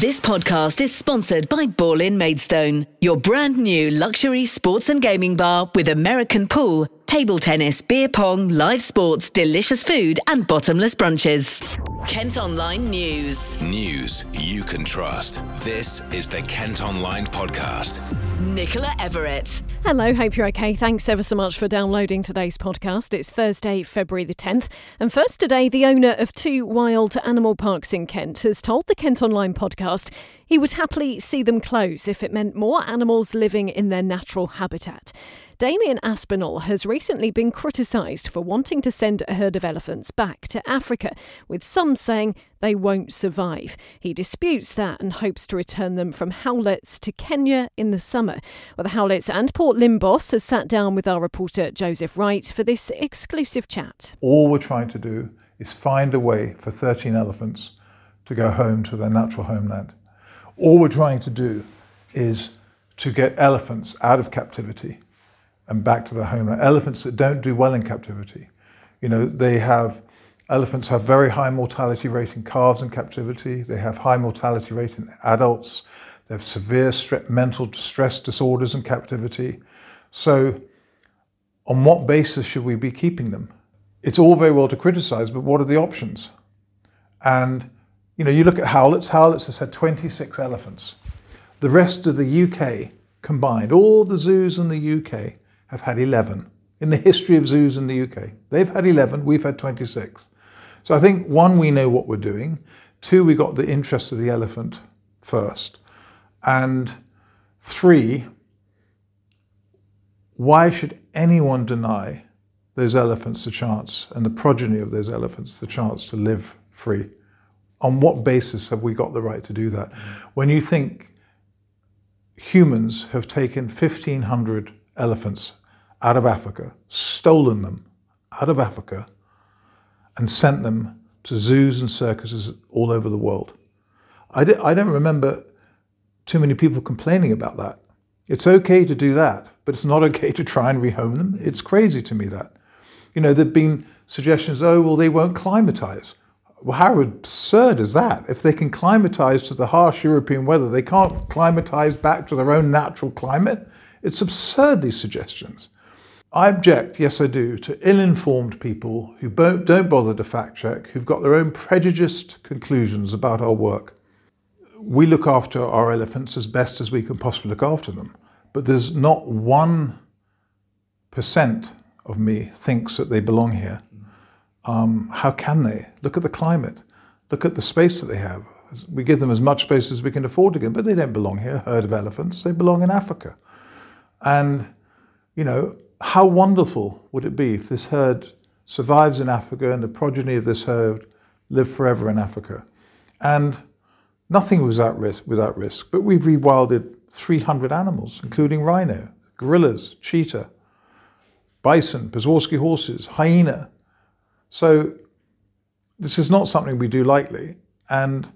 This podcast is sponsored by Ball in Maidstone, your brand new luxury sports and gaming bar with American pool, table tennis, beer pong, live sports, delicious food, and bottomless brunches. Kent Online News. News you can trust. This is the Kent Online Podcast. Nicola Everett. Hello, hope you're okay. Thanks ever so much for downloading today's podcast. It's Thursday, February the 10th. And first today, the owner of two wild animal parks in Kent has told the Kent Online podcast he would happily see them close if it meant more animals living in their natural habitat. Damian Aspinall has recently been criticised for wanting to send a herd of elephants back to Africa, with some saying they won't survive. He disputes that and hopes to return them from Howletts to Kenya in the summer. Well, the Howletts and Port Lympne boss has sat down with our reporter Joseph Wright for this exclusive chat. All we're trying to do is find a way for 13 elephants to go home to their natural homeland. All we're trying to do is to get elephants out of captivity and back to their homeland. Elephants that don't do well in captivity. You know, they have, elephants have very high mortality rate in calves in captivity. They have high mortality rate in adults. They have severe mental stress disorders in captivity. So, on what basis should we be keeping them? It's all very well to criticize, but what are the options? And, you know, you look at Howletts, Howletts has had 26 elephants. The rest of the UK combined, all the zoos in the UK, have had 11 in the history of zoos in the UK. They've had 11, we've had 26. So I think one, we know what we're doing. Two, we got the interest of the elephant first. And three, why should anyone deny those elephants the chance and the progeny of those elephants the chance to live free? On what basis have we got the right to do that? When you think humans have taken 1,500 elephants out of Africa, stolen them out of Africa, and sent them to zoos and circuses all over the world. I, I don't remember too many people complaining about that. It's okay to do that, but it's not okay to try and rehome them. It's crazy to me that. You know, there have been suggestions, oh, well, they won't climatize. Well, how absurd is that? If they can climatize to the harsh European weather, they can't climatize back to their own natural climate? It's absurd, these suggestions. I object, yes, I do, to ill informed people who don't bother to fact check, who've got their own prejudiced conclusions about our work. We look after our elephants as best as we can possibly look after them, but there's not 1% of me thinks that they belong here. Um, how can they? Look at the climate, look at the space that they have. We give them as much space as we can afford to give, but they don't belong here, herd of elephants, they belong in Africa. And, you know, how wonderful would it be if this herd survives in Africa and the progeny of this herd live forever in Africa? And nothing was at risk, without risk, but we've rewilded 300 animals, including rhino, gorillas, cheetah, bison, Przewalski horses, hyena. So this is not something we do lightly. And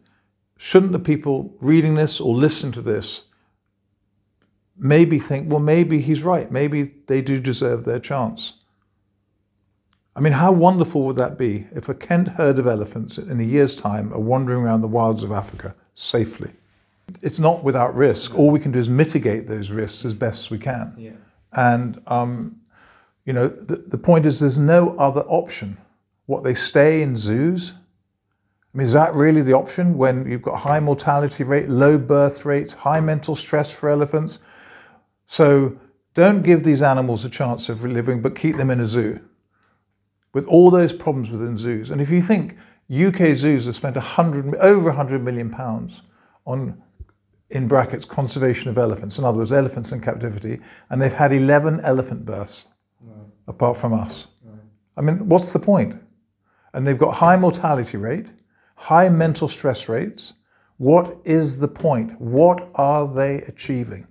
shouldn't the people reading this or listening to this maybe think, well, maybe he's right. Maybe they do deserve their chance. I mean, how wonderful would that be if a Kent herd of elephants in a year's time are wandering around the wilds of Africa safely? It's not without risk. All we can do is mitigate those risks as best as we can. Yeah. And, um, you know, the, the point is there's no other option. What, they stay in zoos? I mean, is that really the option when you've got high mortality rate, low birth rates, high mental stress for elephants? So don't give these animals a chance of living, but keep them in a zoo with all those problems within zoos. And if you think UK zoos have spent 100, over 100 million pounds on, in brackets, conservation of elephants, in other words, elephants in captivity, and they've had 11 elephant births apart from us. I mean, what's the point? And they've got high mortality rate, high mental stress rates. What is the point? What are they achieving?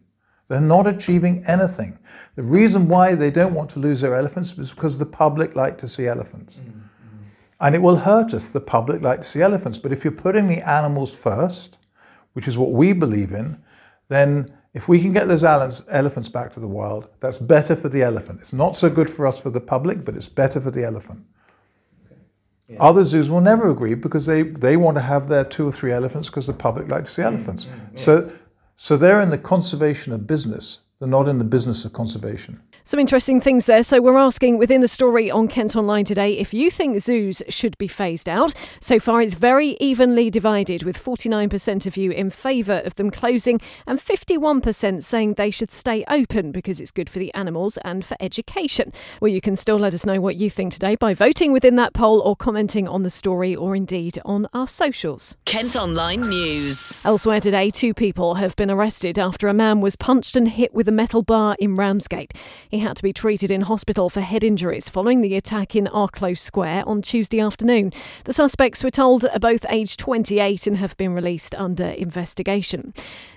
They're not achieving anything. The reason why they don't want to lose their elephants is because the public like to see elephants. Mm-hmm. And it will hurt us. The public like to see elephants. But if you're putting the animals first, which is what we believe in, then if we can get those elephants back to the wild, that's better for the elephant. It's not so good for us for the public, but it's better for the elephant. Yeah. Other zoos will never agree because they, they want to have their two or three elephants because the public like to see elephants. Mm-hmm. Yes. So, so they're in the conservation of business. They're not in the business of conservation. Some interesting things there. So, we're asking within the story on Kent Online today if you think zoos should be phased out. So far, it's very evenly divided, with 49% of you in favour of them closing and 51% saying they should stay open because it's good for the animals and for education. Well, you can still let us know what you think today by voting within that poll or commenting on the story or indeed on our socials. Kent Online News. Elsewhere today, two people have been arrested after a man was punched and hit with a metal bar in Ramsgate. He had to be treated in hospital for head injuries following the attack in Arklow Square on Tuesday afternoon. The suspects were told are both aged 28 and have been released under investigation.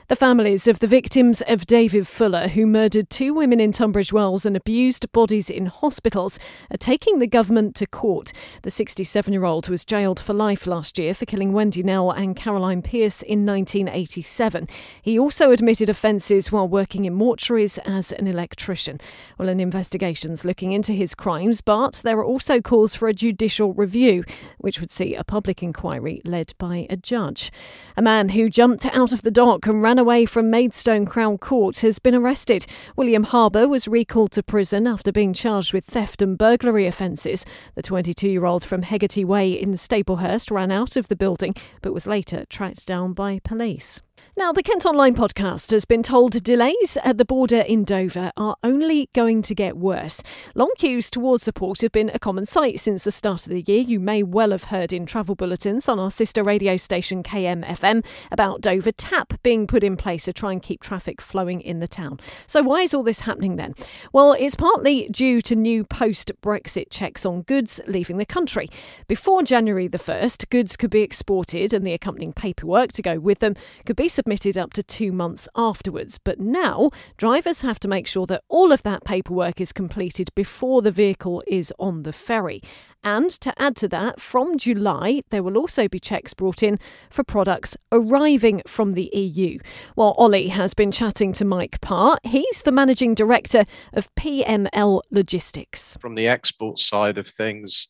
The families of the victims of David Fuller, who murdered two women in Tunbridge Wells and abused bodies in hospitals, are taking the government to court. The 67 year old was jailed for life last year for killing Wendy Knell and Caroline Pierce in 1987. He also admitted offences while working in mortuaries as an electrician. Well, an investigation's looking into his crimes, but there are also calls for a judicial review, which would see a public inquiry led by a judge. A man who jumped out of the dock and ran away from Maidstone Crown Court has been arrested. William Harbour was recalled to prison after being charged with theft and burglary offences. The 22 year old from Hegarty Way in Staplehurst ran out of the building but was later tracked down by police. Now, the Kent Online podcast has been told delays at the border in Dover are only going to get worse. Long queues towards the port have been a common sight since the start of the year. You may well have heard in travel bulletins on our sister radio station KMFM about Dover Tap being put in place to try and keep traffic flowing in the town. So, why is all this happening then? Well, it's partly due to new post Brexit checks on goods leaving the country. Before January the 1st, goods could be exported and the accompanying paperwork to go with them could be submitted up to two months afterwards. But now, drivers have to make sure that all of that paperwork is completed before the vehicle is on the ferry. And to add to that, from July, there will also be checks brought in for products arriving from the EU. While Ollie has been chatting to Mike Parr, he's the managing director of PML Logistics. From the export side of things,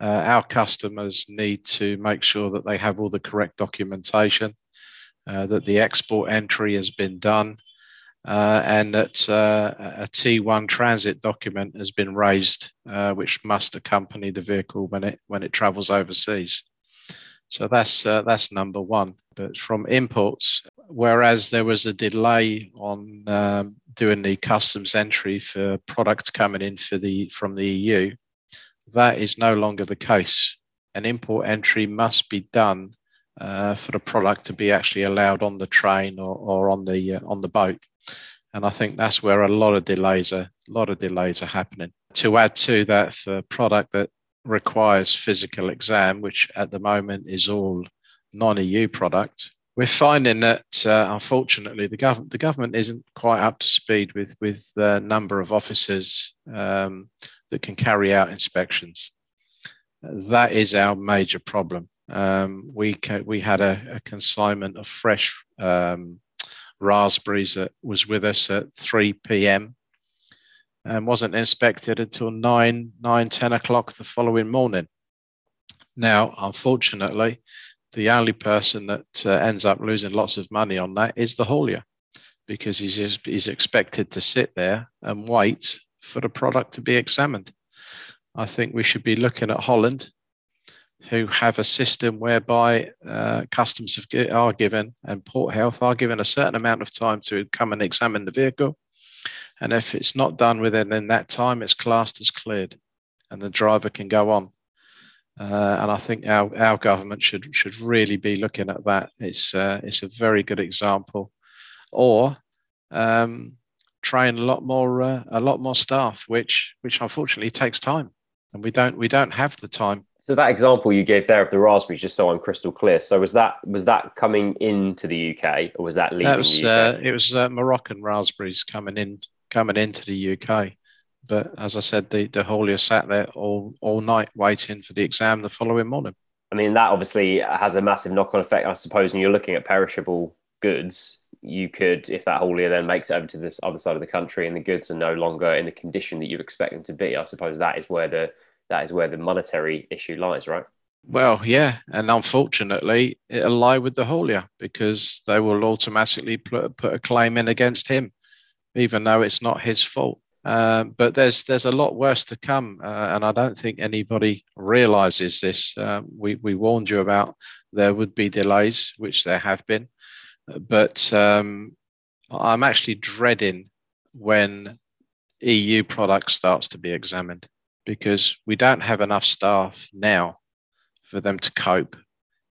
uh, our customers need to make sure that they have all the correct documentation that the export entry has been done, uh, and that uh, a T1 transit document has been raised, uh, which must accompany the vehicle when it when it travels overseas. So that's uh, that's number one. But from imports, whereas there was a delay on um, doing the customs entry for products coming in for the from the EU, that is no longer the case. An import entry must be done uh, for the product to be actually allowed on the train or, or on the uh, on the boat. And I think that's where a lot of delays are a lot of delays are happening. To add to that, for product that requires physical exam, which at the moment is all non-EU product, we're finding that uh, unfortunately the government the government isn't quite up to speed with with the number of officers um, that can carry out inspections. That is our major problem um, we ca- we had a, a, consignment of fresh um, raspberries that was with us at 3 p.m. and wasn't inspected until 9, 9, 10 o'clock the following morning. Now, unfortunately, the only person that uh, ends up losing lots of money on that is the haulier because he's, he's expected to sit there and wait for the product to be examined. I think we should be looking at Holland who have a system whereby uh, customs have, are given and port health are given a certain amount of time to come and examine the vehicle. And if it's not done within in that time, it's classed as cleared and the driver can go on. Uh, and I think our, our government should should really be looking at that. It's uh, it's a very good example, or um, train a lot more uh, a lot more staff, which which unfortunately takes time, and we don't we don't have the time so that example you gave there of the raspberries, just so I'm crystal clear. So was that was that coming into the UK or was that leaving? That was, uh, it was uh, Moroccan raspberries coming in coming into the UK. But as I said, the the haulier sat there all all night waiting for the exam the following morning. I mean, that obviously has a massive knock on effect. I suppose when you're looking at perishable goods, you could, if that haulier then makes it over to this other side of the country and the goods are no longer in the condition that you expect them to be, I suppose that is where the that is where the monetary issue lies, right? Well, yeah, and unfortunately, it'll lie with the haulier because they will automatically put, put a claim in against him, even though it's not his fault. Um, but there's there's a lot worse to come, uh, and I don't think anybody realizes this. Uh, we we warned you about there would be delays, which there have been, but um, I'm actually dreading when EU product starts to be examined because we don't have enough staff now for them to cope.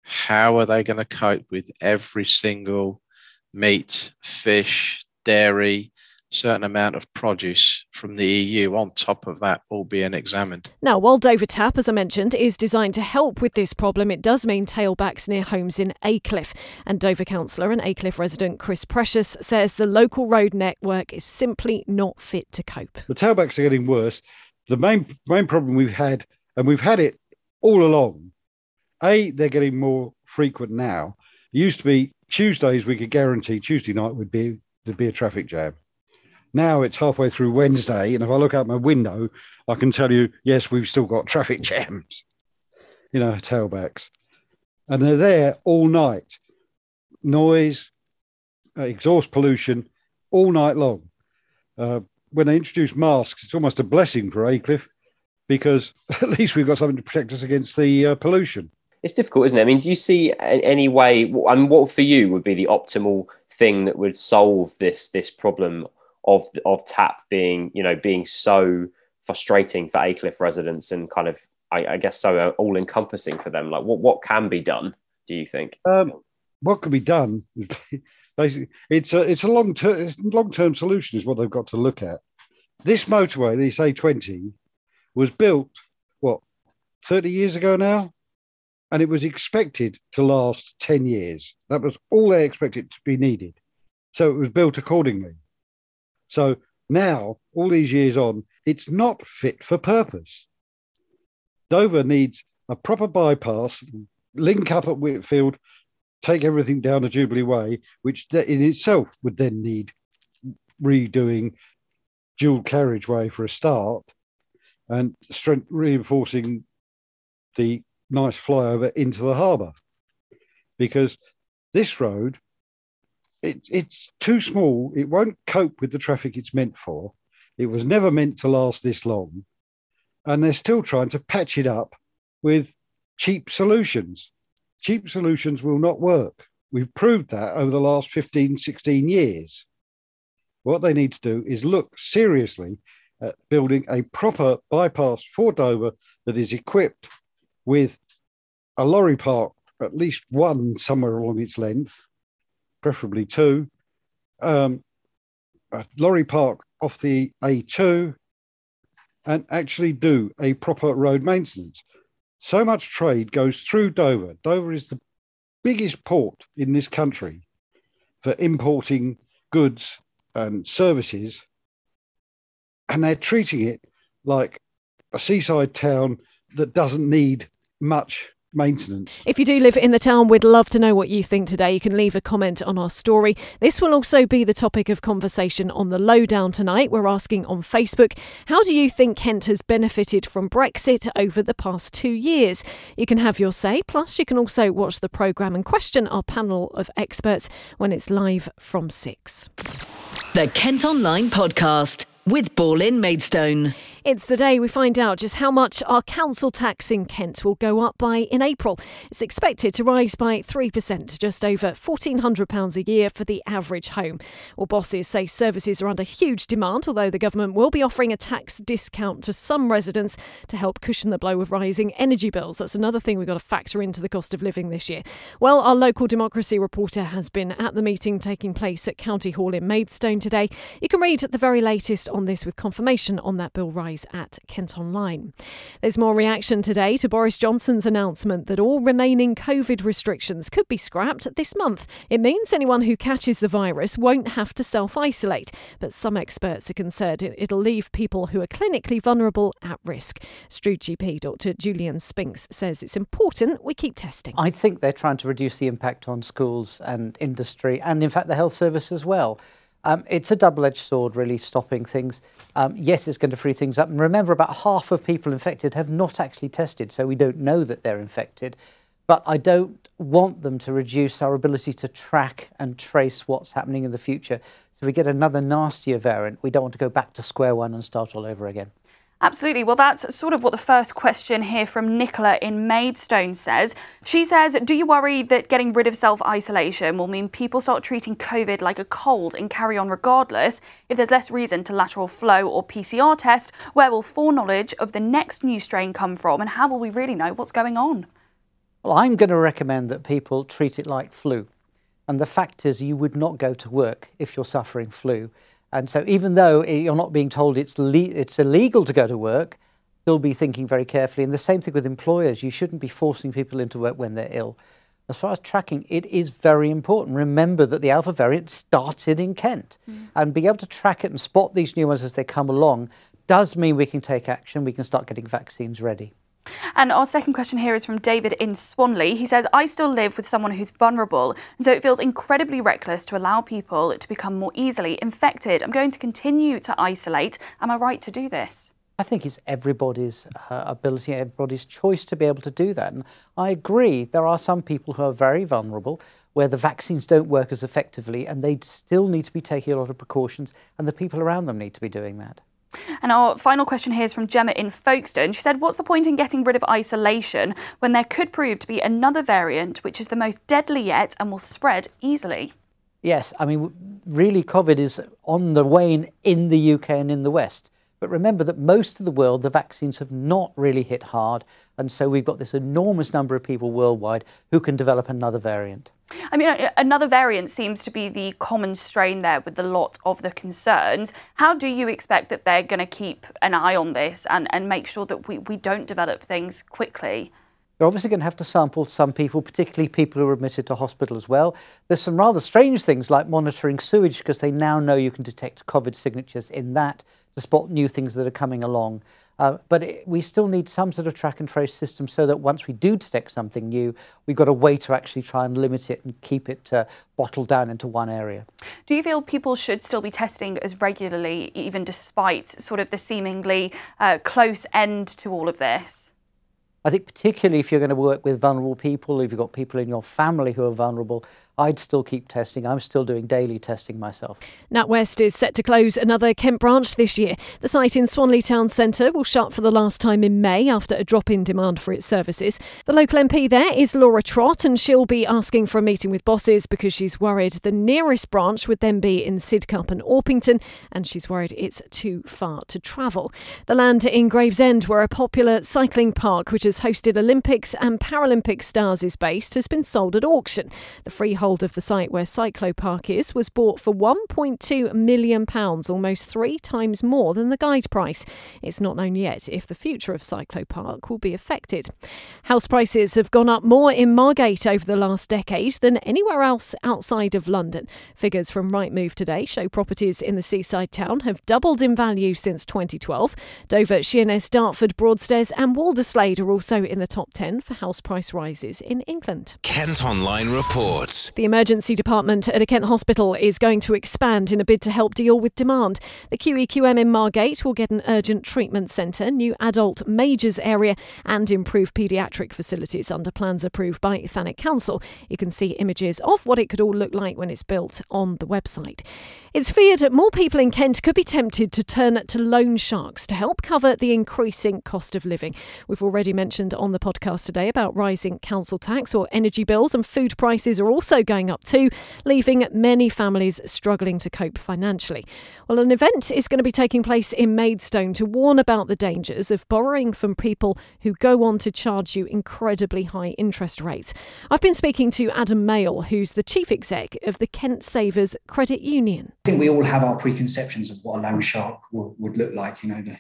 How are they going to cope with every single meat, fish, dairy, certain amount of produce from the EU on top of that all being examined. Now, while Dover Tap, as I mentioned, is designed to help with this problem, it does mean tailbacks near homes in Aycliffe. And Dover councillor and Aycliffe resident Chris Precious says the local road network is simply not fit to cope. The tailbacks are getting worse. The main main problem we've had, and we've had it all along, A, they're getting more frequent now. It used to be Tuesdays we could guarantee Tuesday night would be there'd be a traffic jam. Now it's halfway through Wednesday, and if I look out my window, I can tell you, yes, we've still got traffic jams, you know, tailbacks. And they're there all night. Noise, uh, exhaust pollution, all night long. Uh, when they introduce masks, it's almost a blessing for Aycliffe because at least we've got something to protect us against the uh, pollution. It's difficult, isn't it? I mean, do you see any way? I mean, what for you would be the optimal thing that would solve this this problem of of tap being you know being so frustrating for Aycliffe residents and kind of I, I guess so all encompassing for them. Like what what can be done? Do you think? Um, what can be done? Basically, it's a it's a long term long term solution is what they've got to look at. This motorway, this A20, was built what thirty years ago now, and it was expected to last ten years. That was all they expected to be needed, so it was built accordingly. So now, all these years on, it's not fit for purpose. Dover needs a proper bypass, link up at Whitfield, take everything down the Jubilee Way, which in itself would then need redoing dual carriageway for a start and strength, reinforcing the nice flyover into the harbour. Because this road it, it's too small. It won't cope with the traffic it's meant for. It was never meant to last this long. And they're still trying to patch it up with cheap solutions. Cheap solutions will not work. We've proved that over the last 15, 16 years. What they need to do is look seriously at building a proper bypass for Dover that is equipped with a lorry park, at least one somewhere along its length, preferably two. Um, lorry park off the A2 and actually do a proper road maintenance. So much trade goes through Dover. Dover is the biggest port in this country for importing goods and services, and they're treating it like a seaside town that doesn't need much maintenance. If you do live in the town, we'd love to know what you think today. You can leave a comment on our story. This will also be the topic of conversation on the lowdown tonight. We're asking on Facebook, how do you think Kent has benefited from Brexit over the past two years? You can have your say, plus you can also watch the programme and question our panel of experts when it's live from six. The Kent Online Podcast with Ball in Maidstone. It's the day we find out just how much our council tax in Kent will go up by in April. It's expected to rise by 3% to just over £1,400 a year for the average home. Well, bosses say services are under huge demand, although the government will be offering a tax discount to some residents to help cushion the blow of rising energy bills. That's another thing we've got to factor into the cost of living this year. Well, our local democracy reporter has been at the meeting taking place at County Hall in Maidstone today. You can read the very latest on this with confirmation on that bill rise at Kent Online. There's more reaction today to Boris Johnson's announcement that all remaining COVID restrictions could be scrapped this month. It means anyone who catches the virus won't have to self isolate, but some experts are concerned it'll leave people who are clinically vulnerable at risk. Strood GP Dr. Julian Spinks says it's important we keep testing. I think they're trying to reduce the impact on schools and industry and, in fact, the health service as well. Um, it's a double edged sword, really, stopping things. Um, yes, it's going to free things up. And remember, about half of people infected have not actually tested, so we don't know that they're infected. But I don't want them to reduce our ability to track and trace what's happening in the future. So we get another nastier variant. We don't want to go back to square one and start all over again. Absolutely. Well, that's sort of what the first question here from Nicola in Maidstone says. She says, Do you worry that getting rid of self isolation will mean people start treating COVID like a cold and carry on regardless? If there's less reason to lateral flow or PCR test, where will foreknowledge of the next new strain come from and how will we really know what's going on? Well, I'm going to recommend that people treat it like flu. And the fact is, you would not go to work if you're suffering flu. And so, even though you're not being told it's le- it's illegal to go to work, still be thinking very carefully. And the same thing with employers. You shouldn't be forcing people into work when they're ill. As far as tracking, it is very important. Remember that the alpha variant started in Kent, mm. and being able to track it and spot these new ones as they come along does mean we can take action. We can start getting vaccines ready. And our second question here is from David in Swanley. He says, I still live with someone who's vulnerable, and so it feels incredibly reckless to allow people to become more easily infected. I'm going to continue to isolate. Am I right to do this? I think it's everybody's uh, ability, everybody's choice to be able to do that. And I agree, there are some people who are very vulnerable where the vaccines don't work as effectively and they still need to be taking a lot of precautions, and the people around them need to be doing that. And our final question here is from Gemma in Folkestone. She said, What's the point in getting rid of isolation when there could prove to be another variant which is the most deadly yet and will spread easily? Yes, I mean, really, COVID is on the wane in the UK and in the West. But remember that most of the world, the vaccines have not really hit hard. And so we've got this enormous number of people worldwide who can develop another variant. I mean, another variant seems to be the common strain there with a lot of the concerns. How do you expect that they're going to keep an eye on this and, and make sure that we, we don't develop things quickly? They're obviously going to have to sample some people, particularly people who are admitted to hospital as well. There's some rather strange things like monitoring sewage because they now know you can detect COVID signatures in that to spot new things that are coming along. Uh, but it, we still need some sort of track and trace system so that once we do detect something new, we've got a way to actually try and limit it and keep it uh, bottled down into one area. Do you feel people should still be testing as regularly, even despite sort of the seemingly uh, close end to all of this? I think particularly if you're going to work with vulnerable people, if you've got people in your family who are vulnerable, I'd still keep testing. I'm still doing daily testing myself. NatWest is set to close another Kent branch this year. The site in Swanley Town Centre will shut for the last time in May after a drop in demand for its services. The local MP there is Laura Trott, and she'll be asking for a meeting with bosses because she's worried the nearest branch would then be in Sidcup and Orpington, and she's worried it's too far to travel. The land in Gravesend, where a popular cycling park which has hosted Olympics and Paralympic stars is based, has been sold at auction. The freehold of the site where Cyclo Park is was bought for £1.2 million, almost three times more than the guide price. It's not known yet if the future of Cyclo Park will be affected. House prices have gone up more in Margate over the last decade than anywhere else outside of London. Figures from Rightmove today show properties in the seaside town have doubled in value since 2012. Dover, Sheerness, Dartford, Broadstairs, and Walderslade are also in the top 10 for house price rises in England. Kent Online reports. The emergency department at a Kent hospital is going to expand in a bid to help deal with demand. The QEQM in Margate will get an urgent treatment centre, new adult majors area, and improved paediatric facilities under plans approved by Thanet Council. You can see images of what it could all look like when it's built on the website. It's feared that more people in Kent could be tempted to turn to loan sharks to help cover the increasing cost of living. We've already mentioned on the podcast today about rising council tax or energy bills, and food prices are also going up too, leaving many families struggling to cope financially. Well, an event is going to be taking place in Maidstone to warn about the dangers of borrowing from people who go on to charge you incredibly high interest rates. I've been speaking to Adam Mayle, who's the chief exec of the Kent Savers Credit Union. I think we all have our preconceptions of what a loan shark would, look like, you know, the,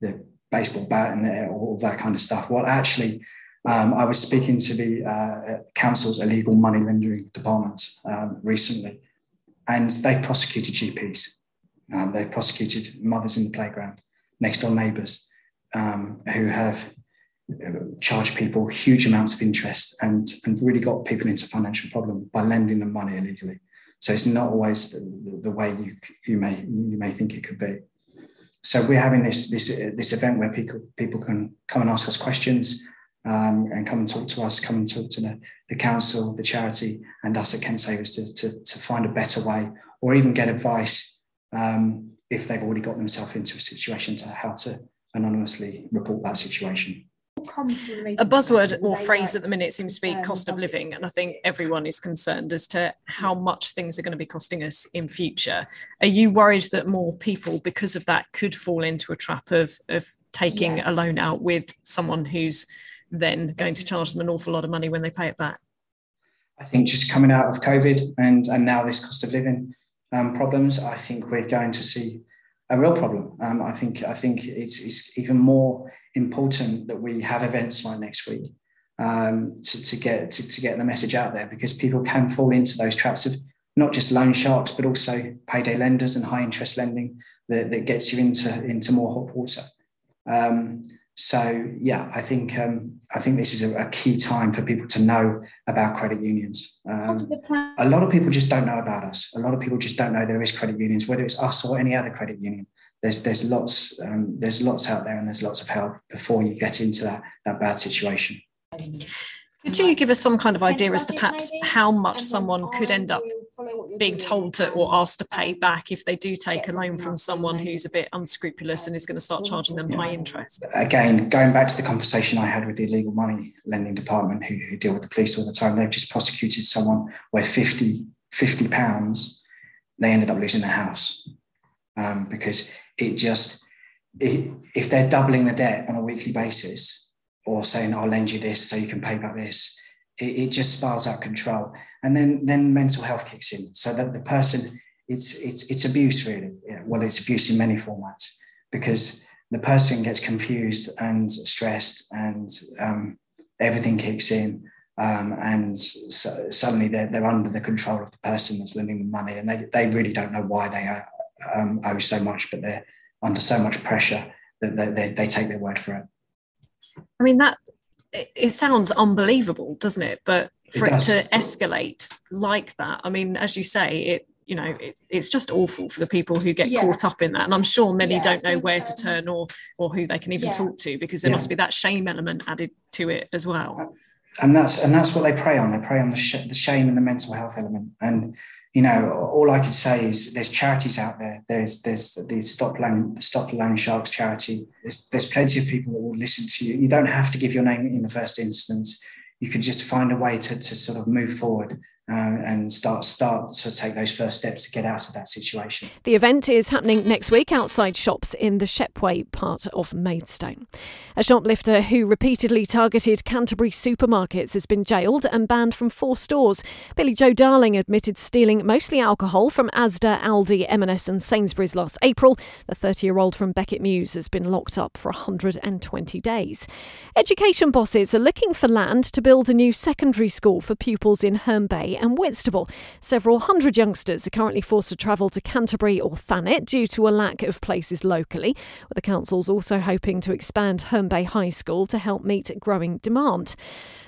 the baseball bat and all that kind of stuff. Well, actually, um, I was speaking to the uh, council's illegal money laundering department um, recently, and they prosecuted GPs. Um, they've prosecuted mothers in the playground, next door neighbours, um, who have uh, charged people huge amounts of interest and, and really got people into financial problem by lending them money illegally. So it's not always the, the, the way you you may you may think it could be. So we're having this this this event where people people can come and ask us questions um, and come and talk to us, come and talk to the, the council, the charity, and us at Kent Savers to, to, to find a better way, or even get advice um, if they've already got themselves into a situation to how to anonymously report that situation. A buzzword or phrase at the minute seems to be cost of living, and I think everyone is concerned as to how much things are going to be costing us in future. Are you worried that more people, because of that, could fall into a trap of of taking yeah. a loan out with someone who's then going to charge them an awful lot of money when they pay it back? I think just coming out of COVID and and now this cost of living um, problems, I think we're going to see a real problem. Um, I think I think it's, it's, even more important that we have events like next week um, to, to get to, to, get the message out there because people can fall into those traps of not just loan sharks but also payday lenders and high interest lending that, that gets you into into more hot water. Um, so yeah, I think um, I think this is a, a, key time for people to know about credit unions. Um, a lot of people just don't know about us. A lot of people just don't know there is credit unions, whether it's us or any other credit union. There's there's lots um, there's lots out there, and there's lots of help before you get into that that bad situation. Could you give us some kind of idea as to perhaps how much someone could end up being told to or asked to pay back if they do take a loan from someone who's a bit unscrupulous and is going to start charging them high interest? Again, going back to the conversation I had with the illegal money lending department who, who deal with the police all the time, they've just prosecuted someone where 50, 50 pounds, they ended up losing their house um, because it just, it, if they're doubling the debt on a weekly basis, or saying I'll lend you this so you can pay back this. It, it just spirals out control, and then then mental health kicks in. So that the person it's it's it's abuse really. Well, it's abuse in many formats because the person gets confused and stressed, and um, everything kicks in. Um, and so suddenly they're, they're under the control of the person that's lending them money, and they, they really don't know why they um, owe so much, but they're under so much pressure that they, they, they take their word for it. I mean, that it, it sounds unbelievable, doesn't it? But for it, it, to escalate like that, I mean, as you say, it you know it, it's just awful for the people who get yeah. caught up in that and i'm sure many yeah, don't know where to um, turn or or who they can even yeah. talk to because there must be that shame element added to it as well and that's and that's what they prey on they prey on the, sh- the shame and the mental health element and you know, all I could say is there's charities out there. There's there's the Stop Loan Stop Loan Sharks charity. There's there's plenty of people that will listen to you. You don't have to give your name in the first instance. You can just find a way to to sort of move forward um, and start start to take those first steps to get out of that situation. The event is happening next week outside shops in the Shepway part of Maidstone. A shoplifter who repeatedly targeted Canterbury supermarkets has been jailed and banned from four stores. Billy Joe Darling admitted stealing mostly alcohol from Asda, Aldi, M&S and Sainsbury's last April. The 30-year-old from Beckett Mews has been locked up for 120 days. Education bosses are looking for land to build a new secondary school for pupils in Herne Bay and Whitstable. Several hundred youngsters are currently forced to travel to Canterbury or Thanet due to a lack of places locally, with the council's also hoping to expand Herne Bay High School to help meet growing demand.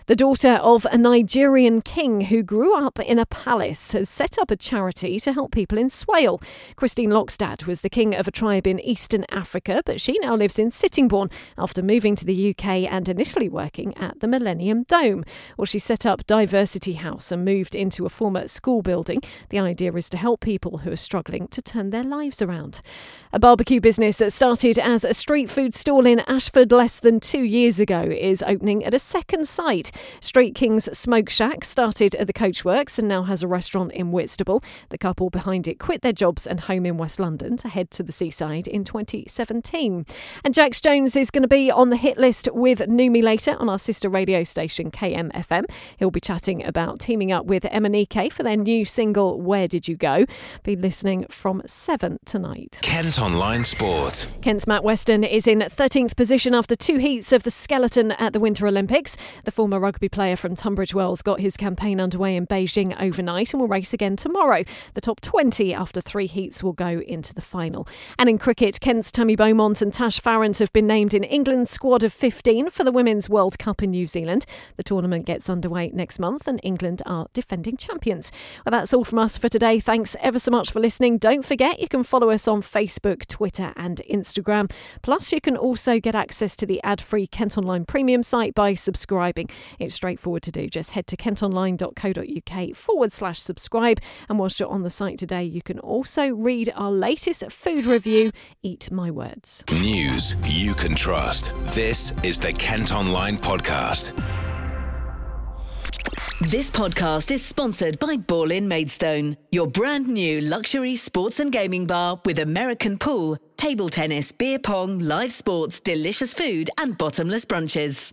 The daughter of a Nigerian king who grew up in a palace has set up a charity to help people in Swale. Christine Lockstad was the king of a tribe in eastern Africa, but she now lives in Sittingbourne after moving to the UK and initially working at the Millennium Dome. Well, she set up Diversity House and moved into a former school building. The idea is to help people who are struggling to turn their lives around. A barbecue business that started as a street food stall in Ashford less than two years ago is opening at a second site. Street Kings Smoke Shack started at the Coachworks and now has a restaurant in Whitstable. The couple behind it quit their jobs and home in West London to head to the seaside in 2017. And Jax Jones is going to be on the hit list with Me later on our sister radio station KMFM. He'll be chatting about teaming up with MNEK for their new single Where Did You Go? Be listening from 7 tonight. Kent Online Sport. Kent's Matt Weston is in 13th position after two heats of the skeleton at the Winter Olympics. The former rugby player from Tunbridge Wells got his campaign underway in Beijing overnight and will race again tomorrow. The top 20 after three heats will go into the final. And in cricket, Kent's Tammy Beaumont and Tash Farrant have been named in England's squad of 15 for the Women's World Cup in New Zealand. The tournament gets underway next month and England are defending champions. Well, that's all from us for today. Thanks ever so much for listening. Don't forget you can follow us on Facebook, Twitter, and Instagram. Plus, you can also get access to the ad free Kent Online Premium site by subscribing. It's straightforward to do. Just head to kentonline.co.uk forward slash subscribe. And whilst you're on the site today, you can also read our latest food review, Eat My Words. News you can trust. This is the Kent Online Podcast. This podcast is sponsored by Ball in Maidstone, your brand new luxury sports and gaming bar with American pool, table tennis, beer pong, live sports, delicious food, and bottomless brunches.